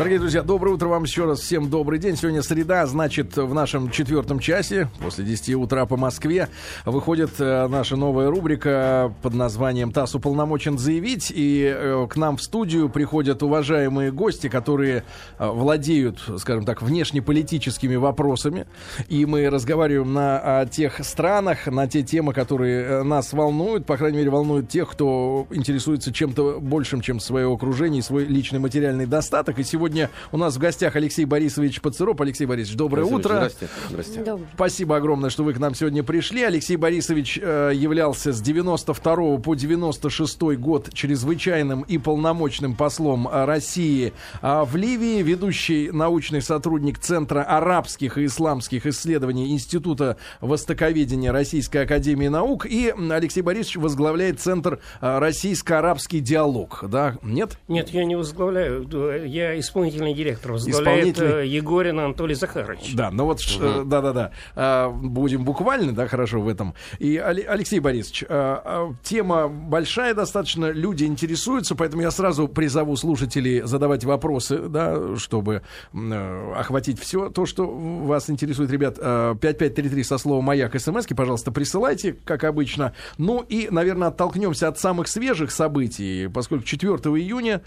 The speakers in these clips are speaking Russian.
Дорогие друзья, доброе утро вам еще раз. Всем добрый день. Сегодня среда, значит, в нашем четвертом часе, после 10 утра по Москве, выходит э, наша новая рубрика под названием «ТАСС уполномочен заявить». И э, к нам в студию приходят уважаемые гости, которые э, владеют, скажем так, внешнеполитическими вопросами. И мы разговариваем на о тех странах, на те темы, которые нас волнуют, по крайней мере, волнуют тех, кто интересуется чем-то большим, чем свое окружение и свой личный материальный достаток. И сегодня у нас в гостях Алексей Борисович Пацероп. Алексей Борисович, доброе Василий, утро. Здрасте. Здрасте. Добрый. Спасибо огромное, что вы к нам сегодня пришли. Алексей Борисович э, являлся с 92 по 96 год чрезвычайным и полномочным послом э, России э, в Ливии, ведущий научный сотрудник Центра арабских и исламских исследований Института востоковедения Российской Академии Наук. И Алексей Борисович возглавляет Центр э, российско-арабский диалог. Да? Нет? Нет, я не возглавляю. Я исполнительный директор. Возглавляет Исполнительный. э, Егорин Анатолий Захарович. Да, ну вот, э, да-да-да, А, будем буквально, да, хорошо в этом. И, Але- Алексей Борисович, а, а, тема большая достаточно, люди интересуются, поэтому я сразу призову слушателей задавать вопросы, да, чтобы э, охватить все то, что вас интересует, ребят. А, 5533 со словом «Маяк» смски, пожалуйста, присылайте, как обычно. Ну и, наверное, оттолкнемся от самых свежих событий, поскольку 4 июня,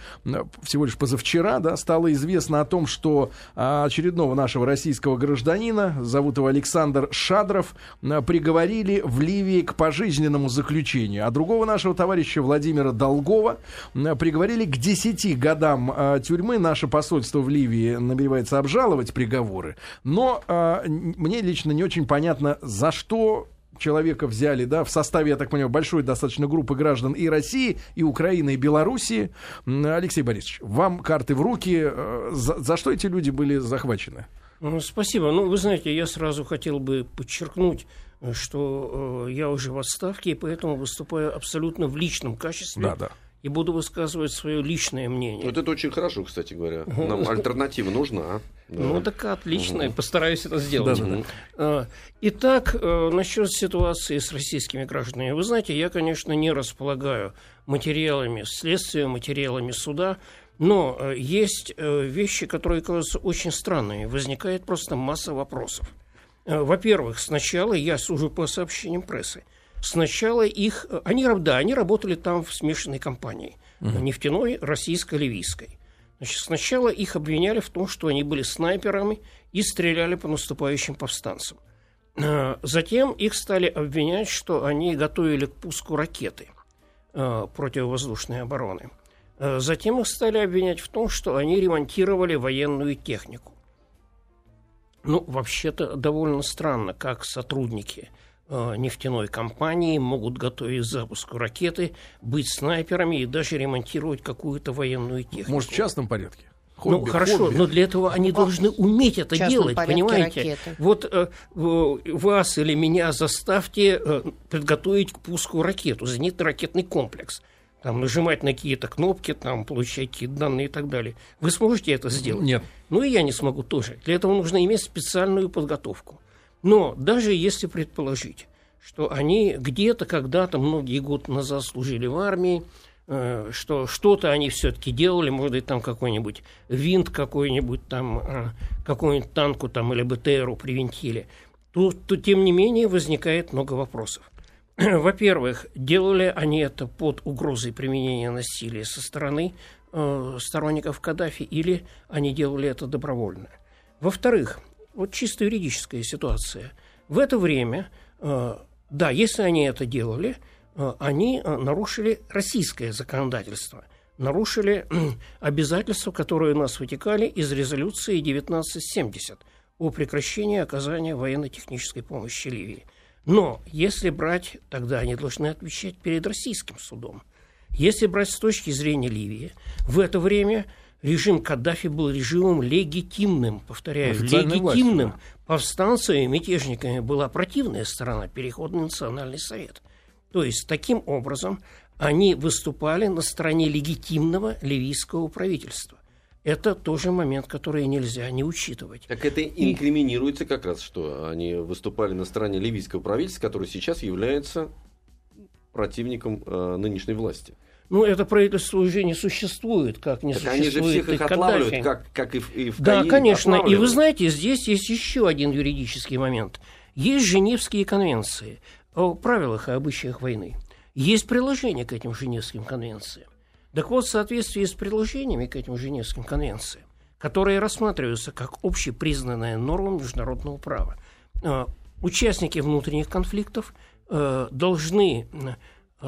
всего лишь позавчера, да, стало известно о том, что а, очередного нашего российского гражданина, зовут его Александр Шадров, а, приговорили в Ливии к пожизненному заключению. А другого нашего товарища Владимира Долгова а, приговорили к 10 годам тюрьмы. Наше посольство в Ливии намеревается обжаловать приговоры. Но мне лично не очень понятно, за что человека взяли, да, в составе, я так понимаю, большой достаточно группы граждан и России, и Украины, и Белоруссии. Алексей Борисович, вам карты в руки. Э, За, за что эти люди были захвачены? Ну, Спасибо. Ну, вы знаете, я сразу хотел бы подчеркнуть, э, что э, я уже в отставке, и поэтому выступаю абсолютно в личном качестве. Да, да. И буду высказывать свое личное мнение. Вот это очень хорошо, кстати говоря. Нам альтернатива нужна. Да. Ну, так отлично, постараюсь это сделать. А, Итак, э, насчет ситуации с российскими гражданами. Вы знаете, я, конечно, не располагаю материалами следствия, материалами суда, но э, есть э, вещи, которые кажутся очень странными. Возникает просто масса вопросов. Во-первых, сначала я сужу по сообщениям прессы. Сначала их... Они, да, они работали там в смешанной компании. Нефтяной, российско-ливийской. Значит, сначала их обвиняли в том, что они были снайперами и стреляли по наступающим повстанцам. Э, Затем их стали обвинять, что они готовили к пуску ракеты э, противовоздушной обороны. Э, Затем их стали обвинять в том, что они ремонтировали военную технику. Ну, вообще-то довольно странно, как сотрудники нефтяной компании могут готовить к запуску ракеты, быть снайперами и даже ремонтировать какую-то военную технику. Может, в частном порядке? Ну, Хобби, хорошо, хобби. но для этого они должны уметь это делать, понимаете? ракеты. Вот э, вас или меня заставьте э, подготовить к пуску ракету, зенитный ракетный комплекс. Там нажимать на какие-то кнопки, там получать какие-то данные и так далее. Вы сможете это сделать? Нет. Ну и я не смогу тоже. Для этого нужно иметь специальную подготовку. Но даже если предположить, что они где-то когда-то многие годы назад служили в армии, э, что что-то они все-таки делали, может быть, там какой-нибудь винт какой-нибудь там, э, какой-нибудь танку там или БТРу привинтили, то, то тем не менее возникает много вопросов. Во-первых, делали они это под угрозой применения насилия со стороны э, сторонников Каддафи или они делали это добровольно. Во-вторых, вот чисто юридическая ситуация. В это время, э, да, если они это делали, э, они э, нарушили российское законодательство, нарушили обязательства, которые у нас вытекали из резолюции 1970 о прекращении оказания военно-технической помощи Ливии. Но если брать, тогда они должны отвечать перед российским судом. Если брать с точки зрения Ливии, в это время режим Каддафи был режимом легитимным, повторяю, легитимным. властью, Повстанцами и мятежниками была противная сторона, Переходный национальный совет. То есть, таким образом, они выступали на стороне легитимного ливийского правительства. Это тоже момент, который нельзя не учитывать. Так это инкриминируется как раз, что они выступали на стороне ливийского правительства, которое сейчас является противником э, нынешней власти. Ну, это правительство уже не существует, как не Так существует они же всех их Каддафи. отлавливают, как, как и в, и в Да, конечно. И вы знаете, здесь есть еще один юридический момент. Есть Женевские конвенции о правилах и обычаях войны. Есть приложение к этим Женевским конвенциям. Так вот, в соответствии с приложениями к этим Женевским конвенциям, которые рассматриваются как общепризнанная норма международного права, э, участники внутренних конфликтов э, должны э,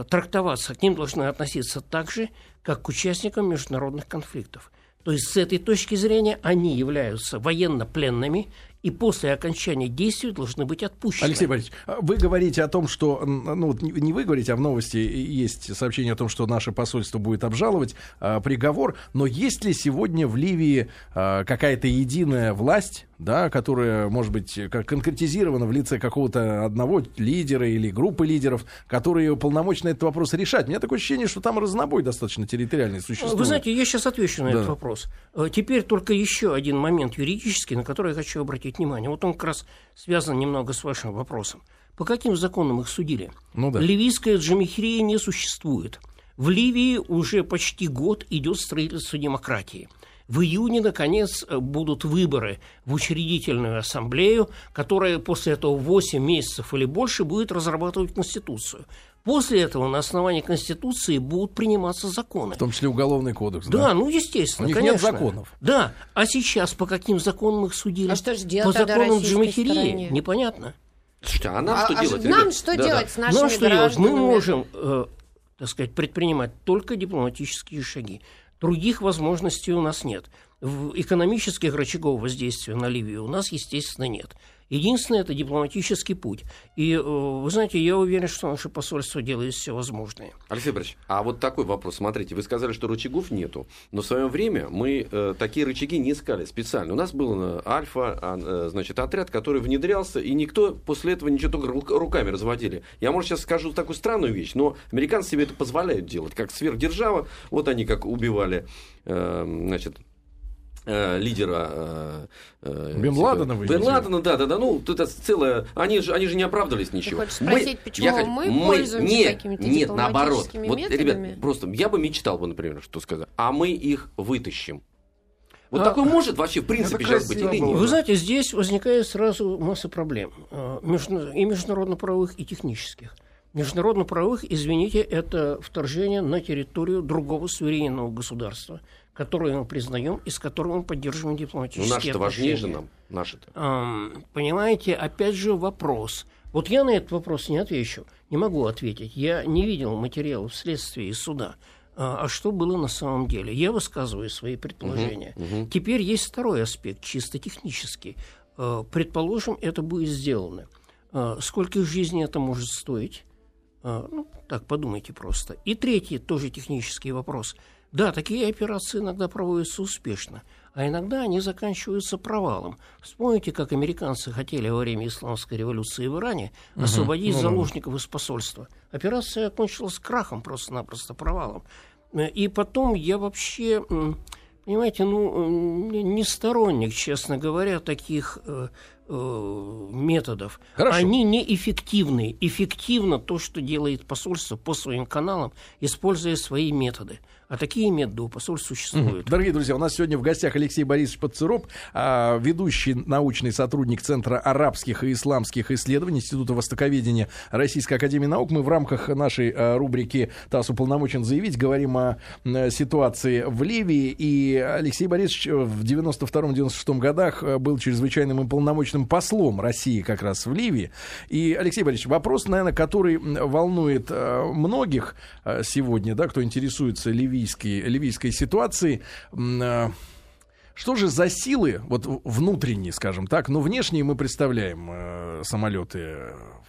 трактоваться, к ним должны относиться так же, как к участникам международных конфликтов. То есть с этой точки зрения они являются военнопленными и после окончания действий должны быть отпущены. Алексей Борисович, а вы говорите о том, что, ну не- вы говорите, а в новости есть сообщение о том, что наше посольство будет обжаловать а, приговор, но есть ли сегодня в Ливии а, какая-то единая власть, да, которая, может быть, как конкретизирована в лице какого-то одного лидера или группы лидеров, которые уполномочены этот вопрос решать? У меня такое ощущение, что там разнобой достаточно территориальный существует. Вы знаете, я сейчас отвечу на Да. этот вопрос. Э, Теперь только еще один момент юридический, на который я хочу обратить внимание. Вот он как раз связан немного с вашим вопросом. По каким законам их судили? Ну да. Ливийская джамихирия не существует. В Ливии уже почти год идет строительство демократии. В июне, наконец, будут выборы в учредительную ассамблею, которая после этого 8 месяцев или больше будет разрабатывать Конституцию. После этого на основании Конституции будут приниматься законы. В том числе уголовный кодекс. Да, ну естественно, У них нет конечно. законов. Да, а сейчас по каким законам их судили? А что ж делать По законам стороне? Непонятно. Слушайте, а нам А- что а делать? нам ребят? что Да, да. делать с нашими Ну а что делать? Мы можем, э, так сказать, предпринимать только дипломатические шаги. Других возможностей у нас нет. Экономических рычагов воздействия на Ливию у нас, естественно, нет. Единственное, это дипломатический путь. И, э, вы знаете, я уверен, что наше посольство делает все возможное. Алексей Борисович, а вот такой вопрос. Смотрите, вы сказали, что рычагов нету, но в свое время мы э, такие рычаги не искали специально. У нас был э, альфа, а, э, значит, отряд, который внедрялся, и никто после этого ничего только рук- руками разводили. Я, может, сейчас скажу такую странную вещь, но американцы себе это позволяют делать, как сверхдержава. Вот они как убивали, э, значит, э, лидера э, э, Бен типа, Ладена вы Бен Ладена, да, да, да. Ну, тут это целое. Они же, они же не оправдались ничего. хочешь спросить, почему я хочу- мы пользуемся нет, какими-то нет, наоборот. Вот, методами? ребят, просто я бы мечтал бы, например, что сказать. А мы их вытащим. Вот А, такое может вообще в принципе сейчас быть или нет? Вы знаете, здесь возникает сразу масса проблем. э, И международно-правовых, и технических. Международно-правовых, извините, это вторжение на территорию другого суверенного государства, которое мы признаем и с которым мы поддерживаем Ну, дипломатические наши-то важнее же нам. Наши-то. Ам, Понимаете, опять же вопрос. Вот я на этот вопрос не отвечу, не могу ответить. Я не видел материалов следствия и суда. А а что было на самом деле? Я высказываю свои предположения. Теперь есть второй аспект, чисто технический. Э, Предположим, это будет сделано. Э, Сколько жизней это может стоить? А, Ну, так, подумайте просто. И третий, тоже технический вопрос. Да, такие операции иногда проводятся успешно, а иногда они заканчиваются провалом. Вспомните, как американцы хотели во время исламской революции в Иране освободить Ну, заложников из посольства. Операция окончилась крахом, просто-напросто провалом. Э, И потом я вообще, понимаете, ну, не сторонник, честно говоря, таких э, э, методов. Хорошо. Они неэффективны. Эффективно то, что делает посольство по своим каналам, используя свои методы. А такие методы у посольств существуют. Дорогие друзья, у нас сегодня в гостях Алексей Борисович Подцероп, а, ведущий научный сотрудник Центра арабских и исламских исследований Института востоковедения Российской Академии Наук. Мы в рамках нашей а, рубрики «ТАСС уполномочен заявить» говорим о ситуации в Ливии. И Алексей Борисович в 92-96 годах а, был чрезвычайным уполномоченным послом России как раз в Ливии. И, Алексей Борисович, вопрос, наверное, который волнует многих сегодня, да, кто интересуется ливийской, ливийской ситуацией. Что же за силы, вот внутренние, скажем так, но внешние мы представляем э, самолеты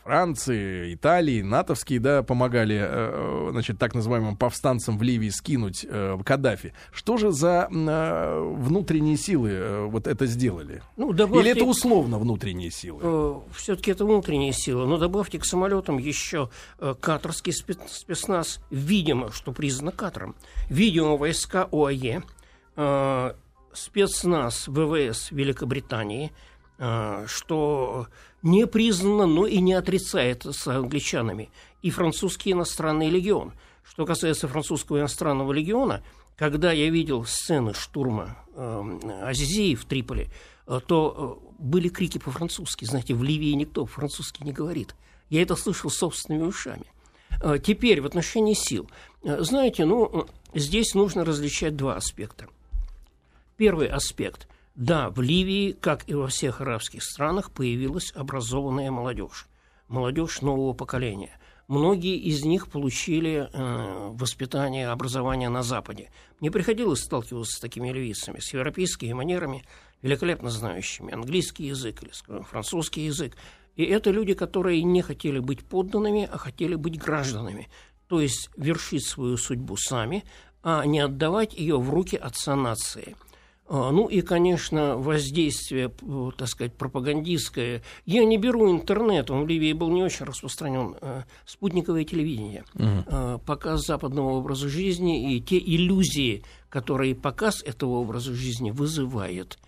Франции, Италии, натовские, да, помогали, э, значит, так называемым повстанцам в Ливии скинуть э, Каддафи. Что же за э, внутренние силы э, вот это сделали? Ну, добавьте- Или это условно внутренние силы? все-таки это внутренние силы. Но добавьте к самолетам еще э, катарский спе- спецназ, видимо, что признано Катаром. Видимо, войска ОАЕ, э, спецназ ВВС Великобритании, э, что не признано, но и не отрицает с англичанами, и французский иностранный легион, Что касается французского иностранного легиона, когда я видел сцены штурма э, Азизии в Триполи, э, то э, были крики по-французски. Знаете, в Ливии никто по-французски не говорит. Я это слышал собственными ушами. Э, теперь в отношении сил. Знаете, ну, здесь нужно различать два аспекта. Первый аспект. Да, в Ливии, как и во всех арабских странах, появилась образованная молодежь. Молодежь нового поколения – Многие из них получили э, воспитание, образование на Западе. Мне приходилось сталкиваться с такими ливийцами, с европейскими манерами, великолепно знающими английский язык или французский язык. И это люди, которые не хотели быть подданными, а хотели быть гражданами. То есть вершить свою судьбу сами, а не отдавать ее в руки отца нации – ну и, конечно, воздействие, так сказать, пропагандистское. Я не беру интернет, он в Ливии был не очень распространен. А, спутниковое телевидение, угу. показ западного образа жизни и те иллюзии, которые показ этого образа жизни вызывает.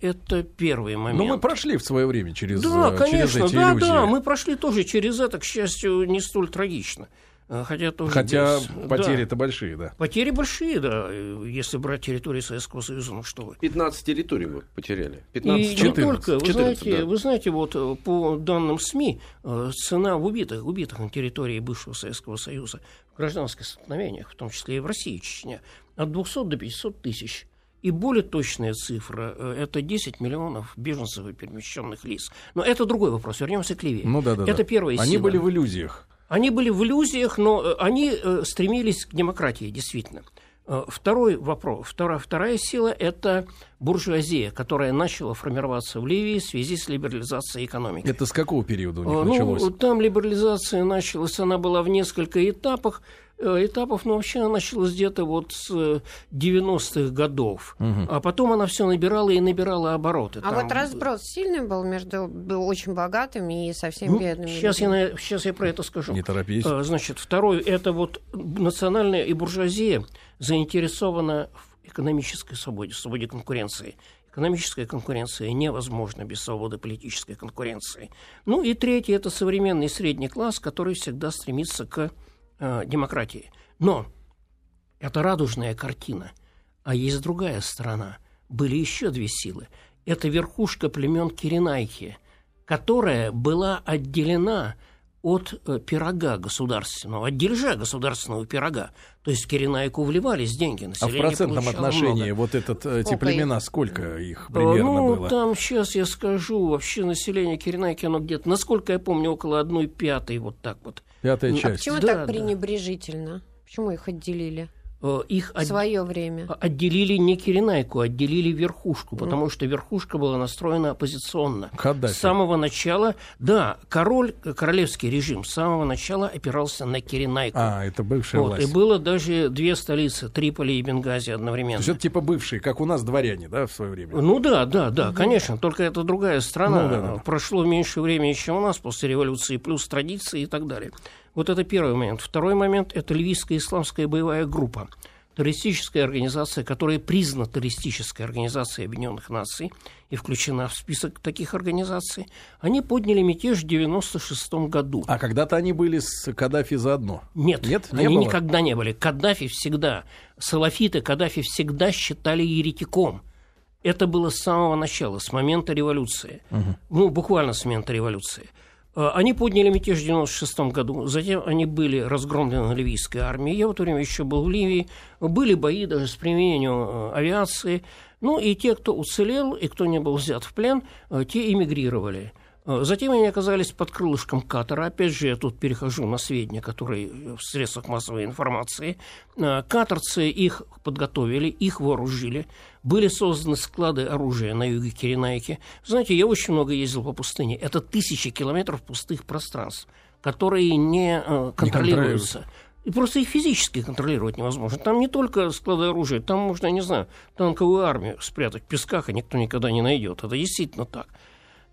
Это первый момент. Но мы прошли в свое время через, да, э, конечно, через эти да, иллюзии. Да, мы прошли тоже через это, к счастью, не столь трагично. А, хотя, тоже Хотя без... потери-то да. большие, да. Потери большие, да, если брать территории Советского Союза, ну что вы. 15 территорий мы потеряли. 15, и 14, не только, вы 14, знаете, да. вы знаете, вот э, по данным СМИ, э, цена в убитых, убитых на территории бывшего Советского Союза в гражданских столкновениях, в том числе и в России, Чечня, от 200 до 500 тысяч. И более точная цифра э, – это 10 миллионов беженцев и перемещенных лиц. Но это другой вопрос. Вернемся к Ливии. Ну да, да. Это да. первая Они сила. были в иллюзиях. Они были в иллюзиях, но э, они э, стремились к демократии, действительно. Э, второй вопрос, вторая, вторая сила – это буржуазия, которая начала формироваться в Ливии в связи с либерализацией экономики. Это с какого периода у них ну, началось? Там либерализация началась, она была в несколько этапах. Э, этапов, но вообще она началась где-то вот с 90-х э, годов. Угу. А потом она все набирала и набирала обороты. А там... вот разброс сильный был между был очень богатыми и совсем ну, бедными. Сейчас я, сейчас я про это скажу. Не торопись. А, значит, второй, это вот национальная и буржуазия заинтересована в экономической свободе, свободе конкуренции. Экономическая конкуренция невозможна без свободы политической конкуренции. Ну и третий – это современный средний класс, который всегда стремится к э, демократии. Но это радужная картина. А есть другая сторона. Были еще две силы. Это верхушка племен Киренайки, которая была отделена от э, пирога государственного, от держа государственного пирога. То есть Киренайку вливались деньги, население А в процентном отношении много. вот этот, э, эти племена, сколько их примерно ну, было? там, сейчас я скажу, вообще население Киренайки, оно где-то, насколько я помню, около одной пятой, вот так вот. Пятая часть. А почему да, так пренебрежительно? Почему их отделили? Э, их в свое время. отделили не Киренайку, отделили верхушку, потому mm. что верхушка была настроена оппозиционно. Каддафи. С самого начала, да, король, королевский режим с самого начала опирался на Киренайку. А, это бывшая вот, власть. И было даже две столицы, Триполи и Бенгази одновременно. То есть это типа бывшие, как у нас дворяне, да, в свое время? Ну да, да, да, mm конечно, только это другая страна. Ну, да, да. Прошло меньше времени, чем у нас после революции, плюс традиции и так далее. Вот это первый момент. Второй момент – это ливийская исламская боевая группа. Террористическая организация, которая признана террористической организацией Объединенных Наций и включена в список таких организаций, они подняли мятеж в 1996 году. А когда-то они были с Каддафи заодно? Нет, Нет не они было? никогда не были. Каддафи всегда, салафиты Каддафи всегда считали еретиком. Это было с самого начала, с момента революции. Угу. Ну, буквально с момента революции. А, они подняли мятеж в 1996 году, затем они были разгромлены ливийской армией. Я в это время еще был в Ливии. Были бои даже с применением э, авиации. Ну и те, кто уцелел и кто не был взят в плен, э, те эмигрировали. Э, затем они оказались под крылышком Катара. Опять же, я тут перехожу на сведения, которые в средствах массовой информации. Катарцы их подготовили, их вооружили. Были созданы склады оружия на юге Киренайки. Знаете, я очень много ездил по пустыне. Это тысячи километров пустых пространств, которые не э, контролируются. И просто их физически контролировать невозможно. Там не только склады оружия, там можно, я не знаю, танковую армию спрятать в песках, и никто никогда не найдет. Это действительно так.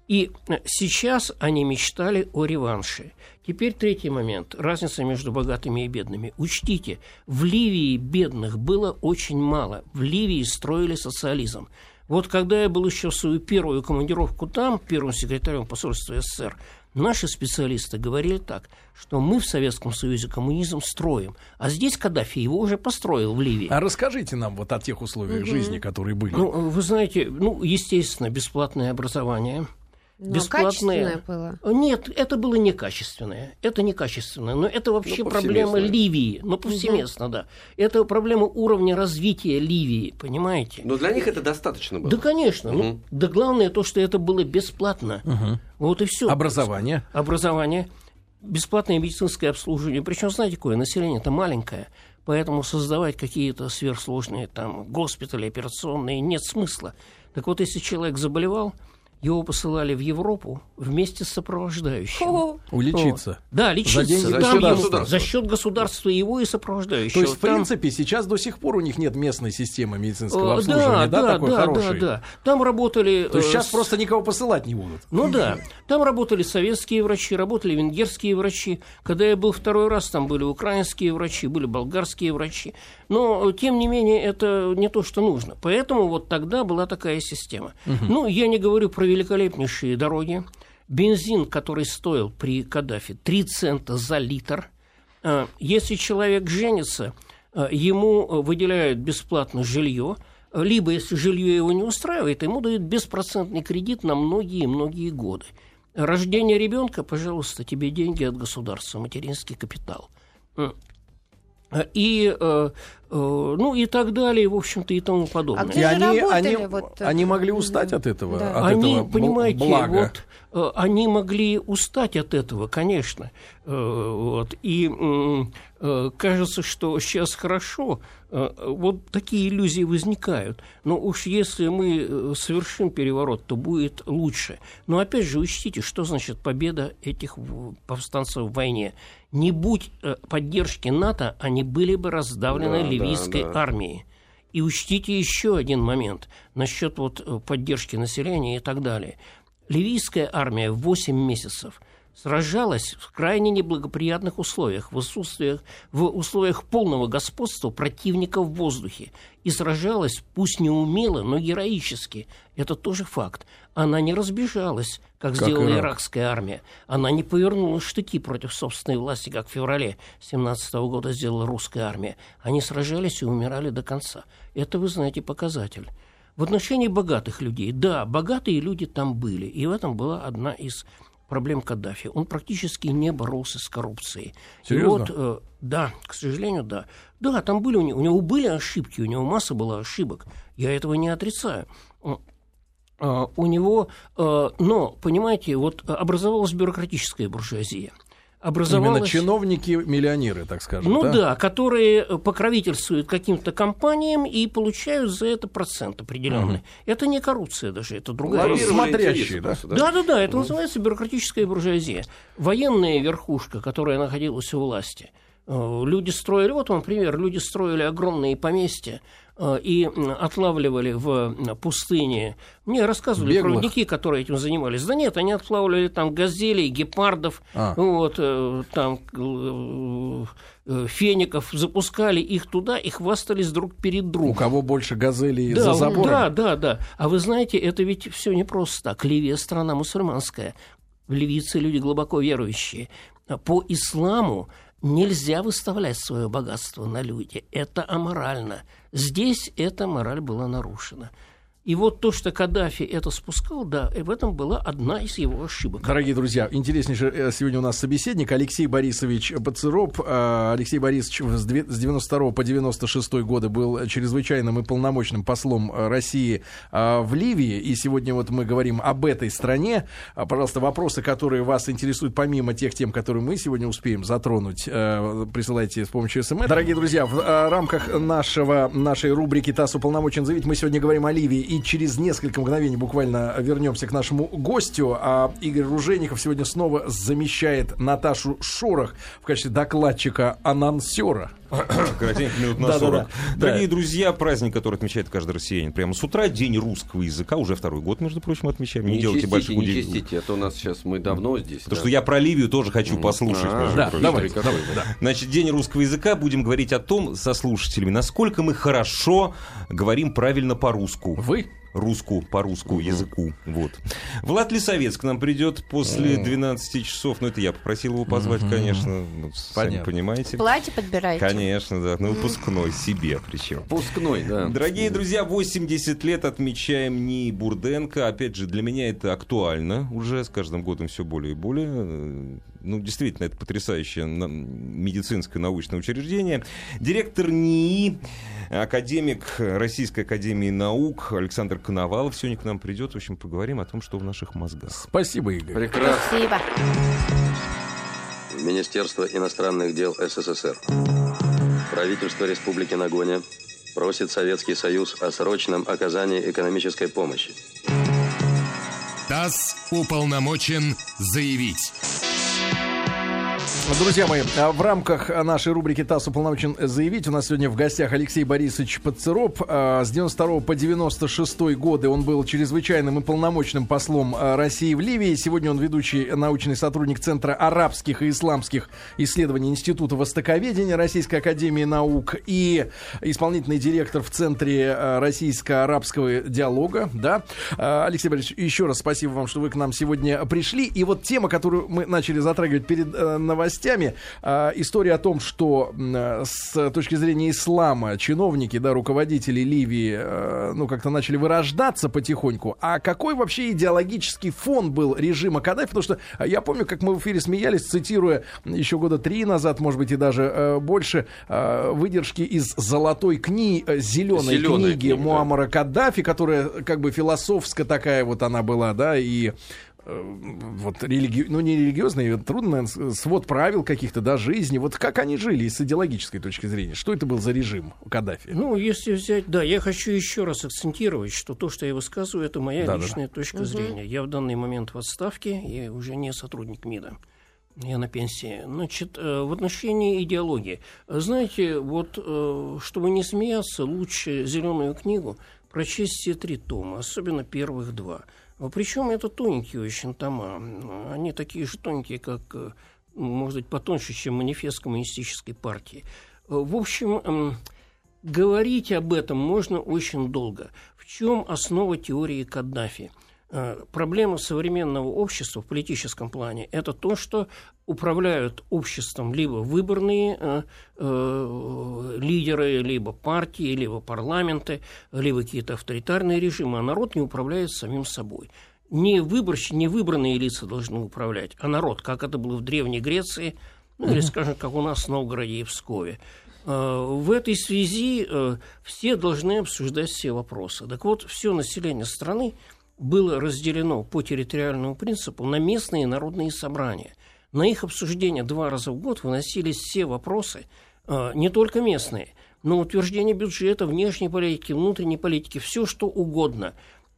И э, сейчас они мечтали о реванше. Теперь третий момент. Разница между богатыми и бедными. Учтите, в Ливии бедных было очень мало. В Ливии строили социализм. Вот когда я был еще в свою первую командировку там, первым секретарем посольства СССР, наши специалисты говорили так, что мы в Советском Союзе коммунизм строим, а здесь Каддафи его уже построил в Ливии. А расскажите нам вот о тех условиях жизни, которые были. Ну, вы знаете, ну, естественно, бесплатное образование – но качественное было? Нет, это было некачественное. Это некачественное. Но это вообще ну, проблема Ливии. Ну, повсеместно, угу. да. Это проблема уровня развития Ливии, понимаете? Но для них это достаточно было. Да, конечно. Угу. Ну, да главное то, что это было бесплатно. Угу. Вот и все. Образование. Образование. Бесплатное медицинское обслуживание. Причем, знаете, какое население-то маленькое. Поэтому создавать какие-то сверхсложные там госпитали, операционные нет смысла. Так вот, если человек заболевал, его посылали в Европу вместе с сопровождающим. О, улечиться. Да, лечиться. За, деньги за, счет государства. за счет государства его и сопровождающего. То есть, в Там... принципе, сейчас до сих пор у них нет местной системы медицинского обслуживания, да, да, да такой да, хороший? Да, да, Там работали... То есть, сейчас э, с... просто никого посылать не будут? Ну да. Там работали советские врачи, работали венгерские врачи. Когда я был второй раз, там были украинские врачи, были болгарские врачи. Но, тем не менее, это не то, что нужно. Поэтому вот тогда была такая система. Угу. Ну, я не говорю про великолепнейшие дороги. Бензин, который стоил при Каддафе 3 цента за литр. А, если человек женится, а, ему выделяют бесплатно жилье, либо, если жилье его не устраивает, ему дают беспроцентный кредит на многие-многие годы. Рождение ребенка, пожалуйста, тебе деньги от государства, материнский капитал. И э, ну и так далее, в общем-то, и тому подобное. А и они, они, вот... они могли устать от этого, да. от они, этого понимаете, блага. вот э, они могли устать от этого, конечно, э, вот и кажется, что сейчас хорошо, вот такие иллюзии возникают. Но уж если мы совершим переворот, то будет лучше. Но опять же, учтите, что значит победа этих повстанцев в войне. Не будь поддержки НАТО, они были бы раздавлены да, ливийской да, да. армии. И учтите еще один момент насчет вот э, поддержки населения и так далее. Ливийская армия в 8 месяцев сражалась в крайне неблагоприятных условиях, в, условиях, в условиях полного господства противника в воздухе. И сражалась, пусть не умело, но героически. Это тоже факт. Она не разбежалась, как, как сделала Ирак. иракская армия. Она не повернула штыки против собственной власти, как в феврале 17 года сделала русская армия. Они сражались и умирали до конца. Это, вы знаете, показатель. В отношении богатых людей, да, богатые люди там были. И в этом была одна из проблем Каддафи. Он практически не боролся с коррупцией. Серьезно? И вот, э, да, к сожалению, да. Да, там были у него, у него были ошибки, у него масса была ошибок. Я этого не отрицаю. Uh, у него, uh, но, понимаете, вот образовалась бюрократическая буржуазия – образовалась... Именно чиновники-миллионеры, так скажем. Ну да? да, которые покровительствуют каким-то компаниям и получают за это процент определенный. Угу. Это не коррупция даже, это другая. Смотрящие, да? Да, да, да, это угу. называется бюрократическая буржуазия. Военная верхушка, которая находилась у власти. Э, люди строили, вот вам пример, люди строили огромные поместья, Э, и отлавливали в пустыне. Мне рассказывали Беглых. проводники, которые этим занимались. Да нет, они отлавливали там газелей, гепардов, а. вот, э, там феников, запускали их туда и хвастались друг перед другом. У кого больше газелей да, за забором? Да, да, да. А вы знаете, это ведь все не просто так. Ливия страна мусульманская. Ливийцы люди глубоко верующие. По исламу Нельзя выставлять свое богатство на люди. Это аморально. Здесь эта мораль была нарушена. И вот то, что Каддафи это спускал, да, и в этом была одна из его ошибок. Дорогие друзья, интереснейший э, сегодня у нас собеседник Алексей Борисович Пацероп. А, Алексей Борисович с 92 по 96 годы был чрезвычайным и полномочным послом э, России в Ливии. И сегодня вот мы говорим об этой стране. А, пожалуйста, вопросы, которые вас интересуют, помимо тех тем, которые мы сегодня успеем затронуть, э, присылайте с помощью СМС. Дорогие друзья, в рамках нашего, нашей рубрики «ТАСС уполномочен заявить» мы сегодня говорим о Ливии и через несколько мгновений буквально вернемся к нашему гостю. А Игорь Ружеников сегодня снова замещает Наташу Шорох в качестве докладчика-анонсера. Коротенько минут на 40. Дорогие друзья, праздник, который отмечает каждый россиянин прямо с утра, День русского языка, уже второй год, между прочим, отмечаем. Не, делайте больших Не чистите, а то у нас сейчас мы давно здесь. Потому что я про Ливию тоже хочу послушать. А, да, давай, Значит, День русского языка, будем говорить о том со слушателями, насколько мы хорошо говорим правильно по-русски. Вы? Руску по русскому языку. Вот. Влад Лисовец к нам придет после 12 часов. Ну, это я попросил его позвать, конечно. Ну, сами Понятно. понимаете. Платье подбираете? Конечно, да. На выпускной себе причем. Пускной, да. Дорогие друзья, 80 лет отмечаем НИИ Бурденко. Опять же, для меня это актуально уже, с каждым годом все более и более. Ну, действительно, это потрясающее медицинское научное учреждение. Директор НИИ, академик Российской Академии Наук Александр Коновалов сегодня к нам придет. В общем, поговорим о том, что в наших мозгах. Спасибо, Игорь. Прекрасно. Спасибо. Министерство иностранных дел СССР. Правительство Республики Нагоня просит Советский Союз о срочном оказании экономической помощи. ТАСС уполномочен заявить. Друзья мои, а в рамках нашей рубрики ТАСС уполномочен заявить, у нас сегодня в гостях Алексей Борисович Пацероп. А, С 92 по 96 годы он был чрезвычайным и полномочным послом а, России в Ливии. Сегодня он ведущий научный сотрудник Центра арабских и исламских исследований Института Востоковедения Российской Академии Наук и исполнительный директор в Центре российско-арабского диалога. Да? Алексей Борисович, еще раз спасибо вам, что вы к нам сегодня пришли. И вот тема, которую мы начали затрагивать перед э, новостями, а, история о том, что э, с точки зрения ислама чиновники, да, руководители Ливии, э, ну, как-то начали вырождаться потихоньку. А какой вообще идеологический фон был режима Каддафи? Потому что а, я помню, как мы в эфире смеялись, цитируя еще года три назад, может быть, и даже э, больше, э, выдержки из золотой книги, зеленой Зелёной книги книги, да. Муаммара Каддафи, которая как бы философская такая вот она была, да, и э, вот религи... ну не религиозный, трудно, наверное, с- свод правил каких-то, да, жизни. Вот как они жили с идеологической точки зрения? Что это был за режим у Каддафи? Ну, если взять, да, я хочу еще раз акцентировать, что то, что я высказываю, это моя Да-да-да. личная точка зрения. Я в данный момент в отставке, я уже не сотрудник МИДа. Я на пенсии. Значит, э, в отношении идеологии. Знаете, вот, э, чтобы не смеяться, лучше зеленую книгу прочесть все три тома, особенно первых два. Причем это тоненькие очень тома. Они такие же тонкие, как, э, может быть, потоньше, чем манифест коммунистической партии. В общем, говорить об этом можно очень долго. В чем основа теории Каддафи? Э, Проблема современного общества в политическом плане – это то, что управляют обществом либо выборные э, э, лидеры, либо партии, либо парламенты, либо какие-то авторитарные режимы, а народ не управляет самим собой. Не, выборщи, не выбранные лица должны управлять, а народ, как это было в Древней Греции, ну или, скажем, как у нас в Новгороде и Пскове. Э, В этой связи э, все должны обсуждать все вопросы. Так вот, все население страны было разделено по территориальному принципу на местные народные собрания. На их обсуждение два раза в год выносились все вопросы, э, не только местные, но утверждение бюджета, внешней политики, внутренней политики, все что угодно.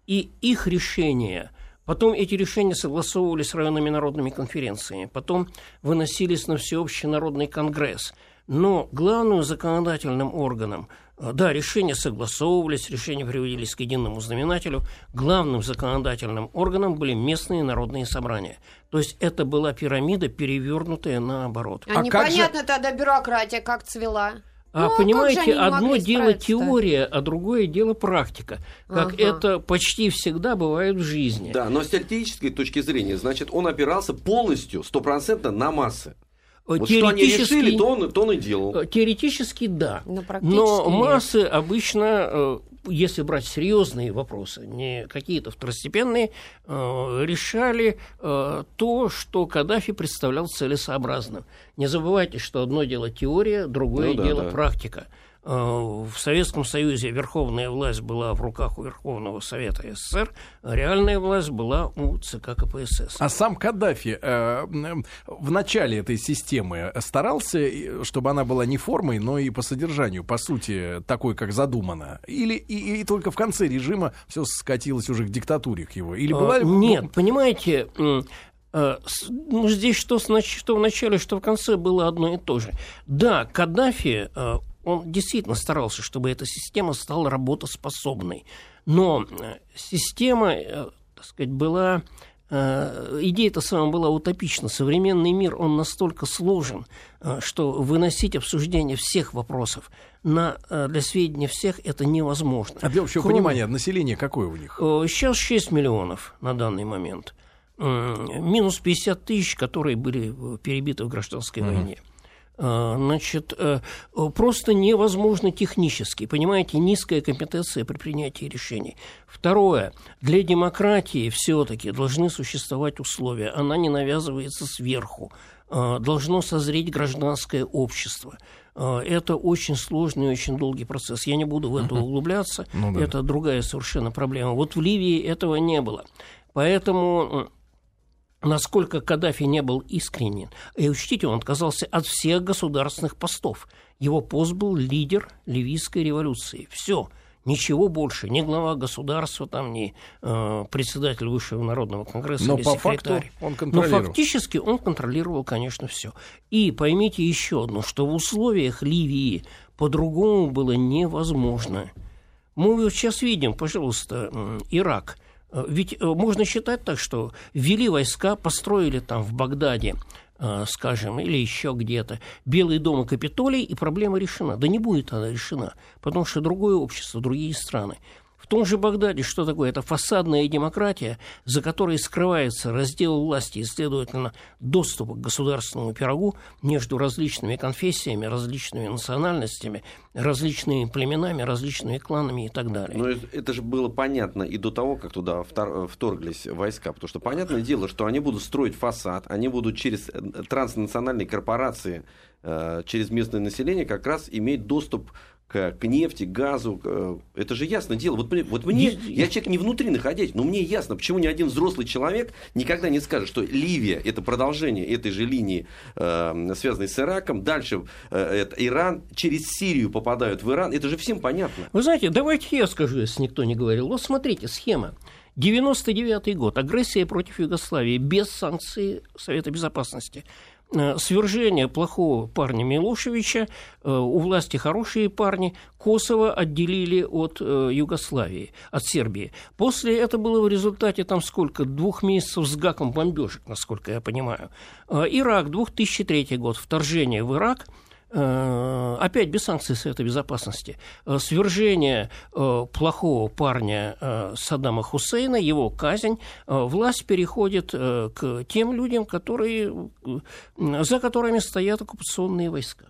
И их решения – Потом эти решения согласовывались с районными народными конференциями, потом выносились на всеобщий народный конгресс. Но главным законодательным органом, да, решения согласовывались, решения приводились к единому знаменателю, главным законодательным органом были местные народные собрания. То есть это была пирамида, перевернутая наоборот. А, А как же- непонятно тогда бюрократия как цвела. А Ну, а как понимаете, одно дело теория, а другое дело практика. Как Ага. это почти всегда бывает в жизни. Да, но с теоретической точки зрения, значит, он опирался полностью, стопроцентно на массы. Вот что они решили, то он, то он и делал. Э, Теоретически да. Но практически Но нет. массы обычно, э, если брать серьезные вопросы, не какие-то второстепенные, э, решали э, то, что Каддафи представлял целесообразным. Не забывайте, что одно дело теория, другое Ну да, дело да. практика. Э, В Советском Союзе верховная власть была в руках у Верховного Совета СССР, а реальная власть была у ЦК КПСС. А сам Каддафи э, в начале этой системы старался, э, чтобы она была не формой, но и по содержанию, по сути, такой, как задумано? Или и, и только в конце режима все скатилось уже к диктатуре к его? Или была... А, Нет, понимаете, э, ну, здесь что, снач- что в начале, что в конце было одно и то же. Да, Каддафи, э, он действительно старался, чтобы эта система стала работоспособной. Но э, система, э, так сказать, была Э, идея-то сама была утопична. Современный мир, он настолько сложен, что выносить обсуждение всех вопросов на, для сведения всех это невозможно. А для общего Кроме- понимания, население какое у них? Сейчас 6 миллионов на данный момент. Минус 50 тысяч, которые были перебиты в гражданской войне. Э, Значит, э, просто невозможно технически. Понимаете, низкая компетенция при принятии решений. Второе. Для демократии все-таки должны существовать условия. Она не навязывается сверху. Э, Должно созреть гражданское общество. Э, Это очень сложный и очень долгий процесс. Я не буду в это углубляться. Ну да. Это другая совершенно проблема. Вот в Ливии этого не было. Поэтому насколько Каддафи не был искренен. И учтите, он отказался от всех государственных постов. Его пост был лидер ливийской революции. Все. Ничего больше. Ни глава государства, там, ни э, председатель Высшего народного конгресса Но по факту секретарь. он Но контролировал. фактически он контролировал, конечно, все. И поймите еще одно, что в условиях Ливии по-другому было невозможно. Мы вот сейчас видим, пожалуйста, Ирак. Э, Ведь э, можно считать так, что ввели войска, построили там в Багдаде, э, скажем, или еще где-то, Белый дом и Капитолий, и проблема решена. Да не будет она решена, потому что другое общество, другие страны. Том же Багдаде что такое? Это фасадная демократия, за которой скрывается раздел власти и, следовательно, доступ к государственному пирогу между различными конфессиями, различными национальностями, различными племенами, различными кланами и так далее. Но это, же было понятно и до того, как туда втор- вторглись войска. Потому что понятное дело, что они будут строить фасад, они будут через э, транснациональные корпорации, э, через местное население как раз иметь доступ к, к нефти, газу. к, э, Это же ясно дело. Вот, мне- вот мне, Не- я человек не внутри находясь, но мне ясно, почему ни один взрослый человек никогда не скажет, что Ливия это продолжение этой же линии, э, связанной с Ираком. Дальше э, это Иран через Сирию попадают в Иран. Это же всем понятно. Вы знаете, давайте я скажу, если никто не говорил. Вот смотрите, схема. 99 год. Агрессия против Югославии без санкций Совета Безопасности. Э, Свержение плохого парня Милошевича, э, у власти хорошие парни, Косово отделили от э, Югославии, от Сербии. После это было в результате там сколько, двух месяцев с гаком бомбежек, насколько я понимаю. Ирак, 2003 год, вторжение в Ирак – опять без санкций Совета Безопасности, э, свержение э, плохого парня э, Саддама Хусейна, его казнь, э, власть переходит э, к тем людям, которые, э, за которыми стоят оккупационные войска.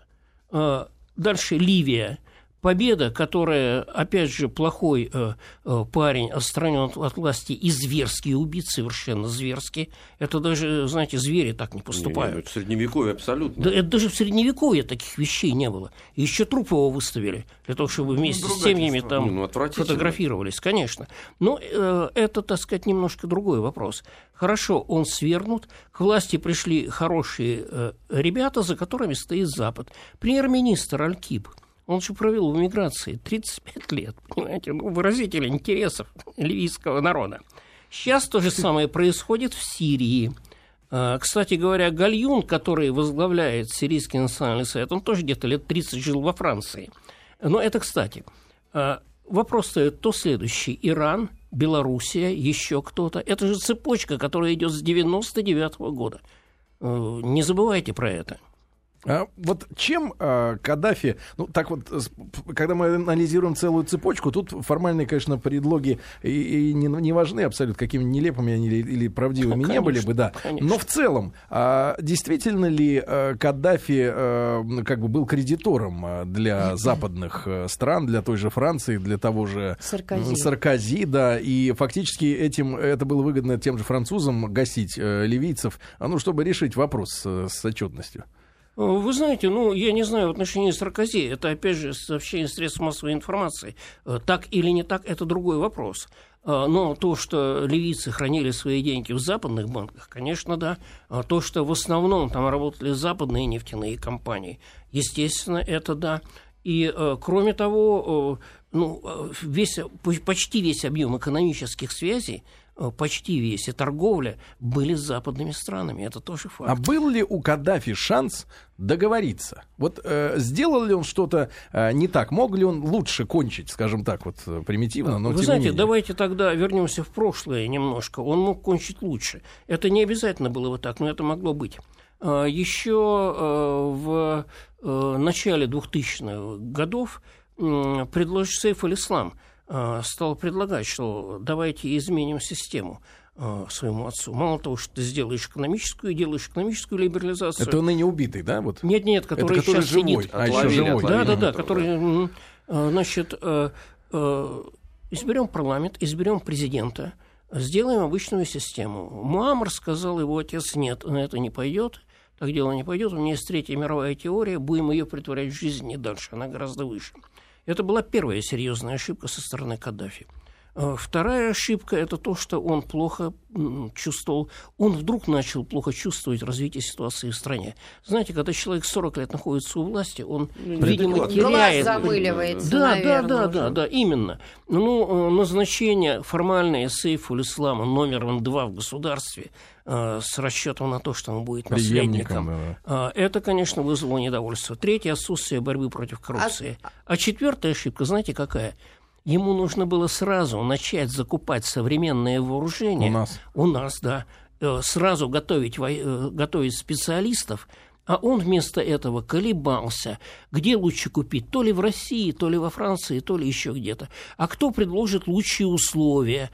Э, Дальше Ливия. Победа, которая, опять же, плохой э, э, парень отстранен от, от власти и зверский убит, совершенно зверский. Это даже, знаете, звери так не поступают. Не, не, это средневековье абсолютно. Да это даже в средневековье таких вещей не было. И еще труп его выставили, для того, чтобы вместе с семьями там Не, ну, фотографировались, конечно. Но э, это, так сказать, немножко другой вопрос. Хорошо, он свергнут, к власти пришли хорошие э, ребята, за которыми стоит Запад. Премьер-министр Аль-Киб, он же провел в эмиграции 35 лет, понимаете, ну, выразитель интересов ливийского народа. Сейчас то же самое происходит в Сирии. А, Кстати говоря, Гальюн, который возглавляет Сирийский национальный совет, он тоже где-то лет 30 жил во Франции. Но это кстати. А, Вопрос стоит то следующий. Иран, Белоруссия, еще кто-то. Это же цепочка, которая идет с 99 года. Э, Не забывайте про это. А вот чем а, Каддафи, ну так вот, с- когда мы анализируем целую цепочку, тут формальные, конечно, предлоги и, и не, не важны абсолютно, какими нелепыми они или, или правдивыми не были бы, да. конечно. Но в целом, а, действительно ли а, Каддафи а, ну, как бы был кредитором а, для западных а, стран, для той же Франции, для того же Саркози. Саркози, да, и фактически этим это было выгодно тем же французам гасить э, ливийцев, а, ну, чтобы решить вопрос э, с отчетностью. Э, Вы знаете, ну, я не знаю в отношении Саркози, это, опять же, сообщение средств массовой информации. Э, Так или не так, это другой вопрос. Э, Но то, что ливийцы хранили свои деньги в западных банках, конечно, да. А То, что в основном там работали западные нефтяные компании, естественно, это да. И, кроме того, ну, весь, почти весь объем экономических связей почти весь, и торговля были с западными странами. Это тоже факт. А был ли у Каддафи шанс договориться? Вот э, сделал ли он что-то э, не так? Мог ли он лучше кончить, скажем так, вот э, примитивно, но Вы тем знаете, не менее? давайте тогда вернемся в прошлое немножко. Он мог кончить лучше. Это не обязательно было вот так, но это могло быть. А, Еще э, в э, начале 2000-х годов м, предлож... Сейф аль-Ислам э, стал предлагать, что давайте изменим систему э, своему отцу. Мало того, что ты сделаешь экономическую, делаешь экономическую либерализацию. Это ныне убитый, да? Вот? Нет, нет, который, Это который сейчас живой. сидит. А, еще живой. Да, да, да, который, э, значит, э, э, изберем парламент, изберем президента, сделаем обычную систему. Муаммар сказал, его отец, нет, на это не пойдет, так дело не пойдет, у меня есть третья мировая теория, будем ее притворять в жизнь не дальше, она гораздо выше. Это была первая серьезная ошибка со стороны Каддафи. Э, Вторая ошибка – это то, что он плохо чувствовал. Он вдруг начал плохо чувствовать развитие ситуации в стране. Знаете, когда человек 40 лет находится у власти, он, видимо, неадекватно. теряет... Глаз замыливается, Да, да, наверное, да, уже. да, да, именно. Ну, э, назначение формальное сейфу ислама номером два в государстве э, с расчетом на то, что он будет наследником, э, это, конечно, вызвало недовольство. Третье – отсутствие борьбы против коррупции. А четвертая ошибка, знаете, какая? Ему нужно было сразу начать закупать современное вооружение. У нас. У нас, да. Э, Сразу готовить, э, готовить специалистов, а он вместо этого колебался, где лучше купить, то ли в России, то ли во Франции, то ли еще где-то. А кто предложит лучшие условия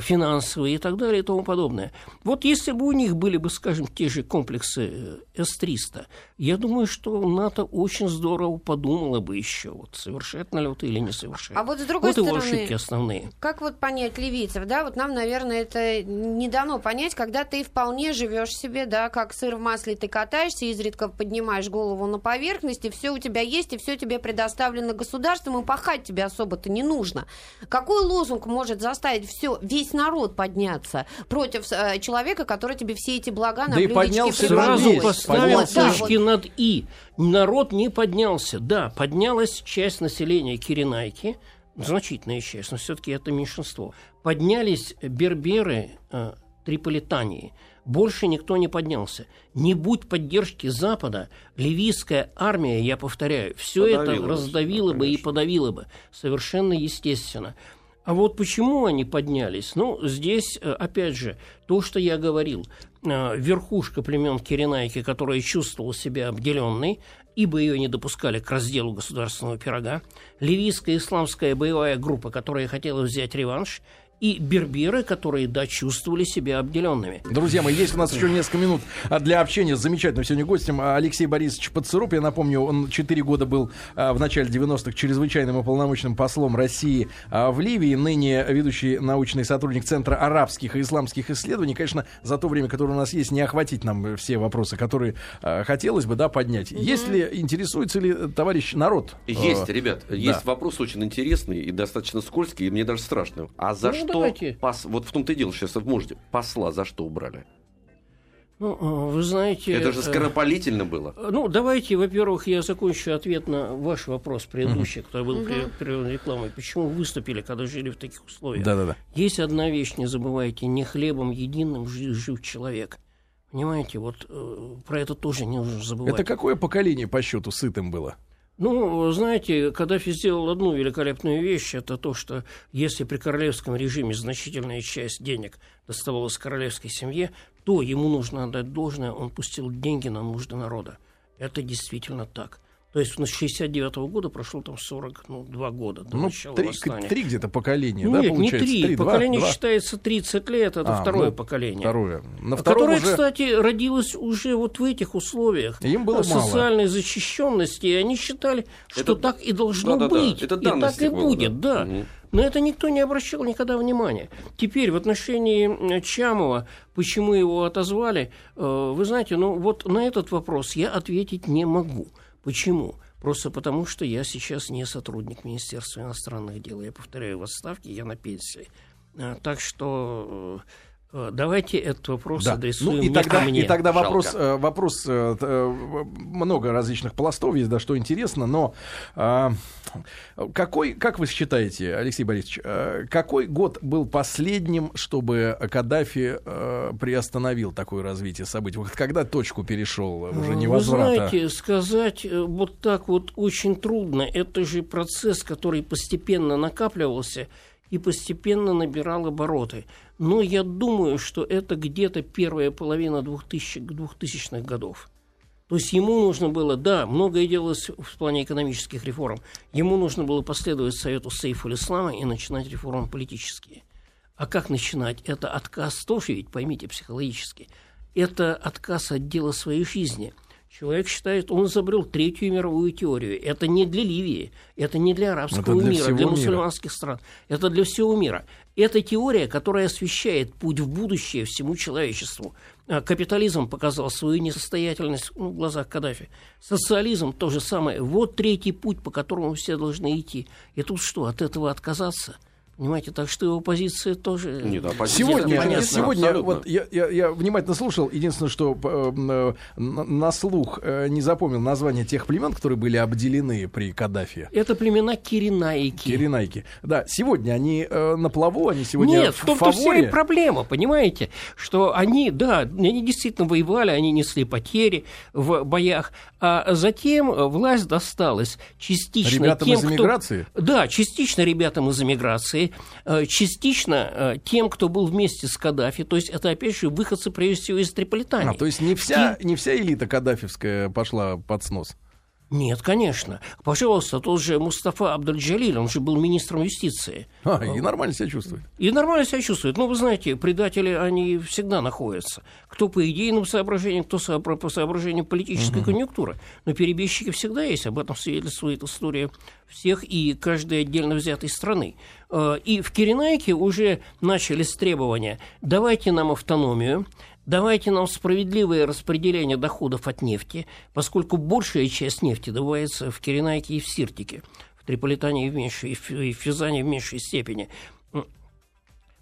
финансовые и так далее и тому подобное. Вот если бы у них были бы, скажем, те же комплексы э, С-300, я думаю, что НАТО очень здорово подумало бы еще, вот совершенно ли вот или не совершенно. А вот с другой вот его стороны, ошибки основные. Как вот понять ливийцев, да, вот нам, наверное, это не дано понять, когда ты вполне живешь себе, да, как сыр в масле ты катаешься, изредка поднимаешь голову на поверхность, и все у тебя есть, и все тебе предоставлено государством, и пахать тебе особо-то не нужно. Какой лозунг может заставить все, весь народ подняться против э, человека, который тебе все эти блага на Да и блюдечке поднялся? Сразу поставил Вот, да, точки над «и». Народ не поднялся. Да, поднялась часть населения Киренайки, значительная часть, но все-таки это меньшинство. Поднялись берберы э, Триполитании. Больше никто не поднялся. Не будь поддержки Запада, ливийская армия, я повторяю, все это Подавила бы, раздавило да, бы и подавило бы. Совершенно естественно. А вот почему они поднялись? Ну, здесь, э, опять же, то, что я говорил, э, верхушка племен Киренайки, которая чувствовала себя обделенной, ибо ее не допускали к разделу государственного пирога, ливийская исламская боевая группа, которая хотела взять реванш, и берберы, которые, да, чувствовали себя обделенными. Друзья мои, есть у нас еще несколько минут а, для общения с замечательным сегодня гостем а, Алексей Борисович Подсыруп. Я напомню, он 4 года был а, в начале 90-х чрезвычайным и полномочным послом России в Ливии, ныне ведущий научный сотрудник Центра арабских и исламских исследований. Конечно, за то время, которое у нас есть, не охватить нам все вопросы, которые хотелось бы да, поднять. Если интересуется ли товарищ народ? Есть, ребят, есть вопрос очень интересный и достаточно скользкий, и мне даже страшно. А за Ну, что давайте. пос- вот в том-то и дело, сейчас вы можете, посла за что убрали? Ну, э, вы знаете... Это же э, скоропалительно было. Ну, давайте, во-первых, я закончу ответ на ваш вопрос предыдущий, который был при- прерван рекламой. Почему вы выступили, когда жили в таких условиях? Да-да-да. Есть одна вещь, не забывайте, не хлебом единым жи- жив человек. Понимаете, вот э, про это тоже не нужно забывать. Это какое поколение по счету сытым было? Ну, знаете, Каддафи сделал одну великолепную вещь, это то, что если при королевском режиме значительная часть денег доставалась королевской семье, то ему нужно отдать должное, он пустил деньги на нужды народа. Это действительно так. То есть с 69 года прошло там 42 года до Ну, начала три, восстания. три где-то поколения, да, Нет, не получается? три. два, Поколение два? считается 30 лет, это А, второе ну, поколение. Второе. На втором Которое, уже... кстати, родилось уже вот в этих условиях Им было мало. социальной защищенности, и они считали, что Это- так и должно Да-да-да, быть, это и так и было, будет, да. да. На это никто не обращал никогда внимания. Теперь в отношении Чамова, почему его отозвали, э, вы знаете, ну вот на этот вопрос я ответить не могу. Почему? Просто потому, что я сейчас не сотрудник Министерства иностранных дел. Я повторяю, в отставке, я на пенсии. Э, Так что Э, Давайте этот вопрос Да. адресуем Ну, и не тогда, ко мне. и тогда вопрос, Жалко. э, вопрос э, э, много различных пластов есть, да, что интересно, но какой, как вы считаете, Алексей Борисович, э, какой год был последним, чтобы Каддафи э, приостановил такое развитие событий? Вот когда точку перешел э, уже Вы невозврата? знаете, сказать э, вот так вот очень трудно. Это же процесс, который постепенно накапливался и постепенно набирал обороты. Но я думаю, что это где-то первая половина 2000, 2000-х годов. То есть ему нужно было, да, многое делалось в плане экономических реформ. Ему нужно было последовать совету Сейфуль Ислама и начинать реформы политические. А как начинать? Это отказ тоже, ведь поймите, психологически. Это отказ от дела своей жизни. Человек считает, он изобрел третью мировую теорию. Это не для Ливии, это не для арабского Это для мира, для мира. мусульманских стран. Это для всего мира. Это теория, которая освещает путь в будущее всему человечеству. А Капитализм показал свою несостоятельность ну, в глазах Каддафи. Социализм то же самое. Вот третий путь, по которому все должны идти. И тут что, от этого отказаться? Понимаете, так что его позиция тоже... Нет, оппозиция Сегодня, понятно, сегодня абсолютно. вот я, я, я внимательно слушал. Единственное, что э, э, на на слух э, не запомнил название тех племен, которые были обделены при Каддафи. Это племена Киренаики. Киренайки. Да, сегодня они э, на плаву, они сегодня Нет, в в том-то вся и проблема, понимаете, что они, да, они действительно воевали, они несли потери в боях, а затем э, власть досталась частично Ребятам тем, из кто- эмиграции? Да, частично ребятам из эмиграции, э, частично э, тем, кто был вместе с Каддафи, то есть это, опять же, выходцы, прежде всего, из Триполитании. А, то есть не вся, не вся элита каддафевская пошла под снос. Нет, конечно. Пожалуйста, тот же Мустафа Абдаль-Джалиль, он же был министром юстиции. А, и нормально себя чувствует. И нормально себя чувствует. Ну, вы знаете, предатели, они всегда находятся. Кто по идейным соображениям, кто по соображениям политической конъюнктуры. Но перебежчики всегда есть. Об этом свидетельствует история всех и каждой отдельно взятой страны. Э, И в Киренайке уже начались требования. Давайте нам автономию, Давайте нам справедливое распределение доходов от нефти, поскольку большая часть нефти добывается в Киренайке и в Сиртике, в Триполитане и в, меньшей, и в Физане в меньшей степени.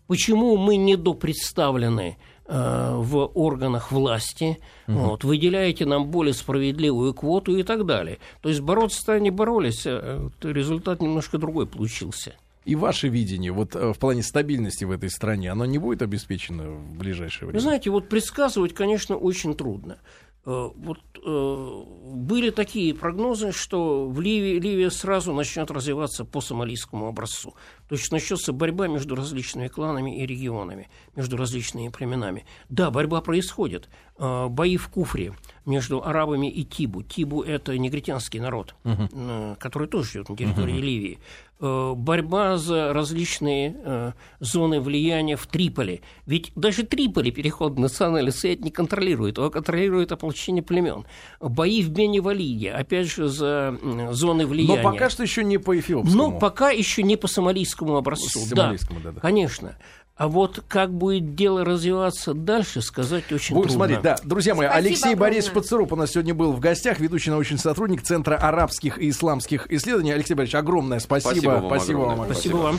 Почему мы недопредставлены э, в органах власти? Вот, выделяете нам более справедливую квоту и так далее. То есть бороться-то они боролись, а результат немножко другой получился. И ваше видение вот э, в плане стабильности в этой стране, оно не будет обеспечено в ближайшее Вы время? знаете, вот предсказывать, конечно, очень трудно. Э, Вот э, были такие прогнозы, что в Ливии, Ливия сразу начнет развиваться по сомалийскому образцу. То есть начнется борьба между различными кланами и регионами, между различными племенами. Да, борьба происходит. Э, Бои в Куфре между арабами и Тибу. Тибу – это негритянский народ, э, который тоже живет на территории Ливии. Э, Борьба за различные зоны влияния в Триполи. Ведь даже Триполи переход национальный совет не контролирует, его контролирует ополчение племен. Бои в Беневалиде, опять же, за зоны влияния. Но пока что еще не по эфиопскому. Но пока еще не по сомалийскому образцу. С да, сомалийскому, да-да. конечно. А вот как будет дело развиваться дальше, сказать очень Будем трудно. смотреть, да. Друзья мои, Спасибо Алексей огромное. Борисович Пацаруп у нас сегодня был в гостях, ведущий научный сотрудник Центра арабских и исламских исследований. Алексей Борисович, огромное спасибо. Спасибо вам Спасибо огромное. вам. Спасибо вам.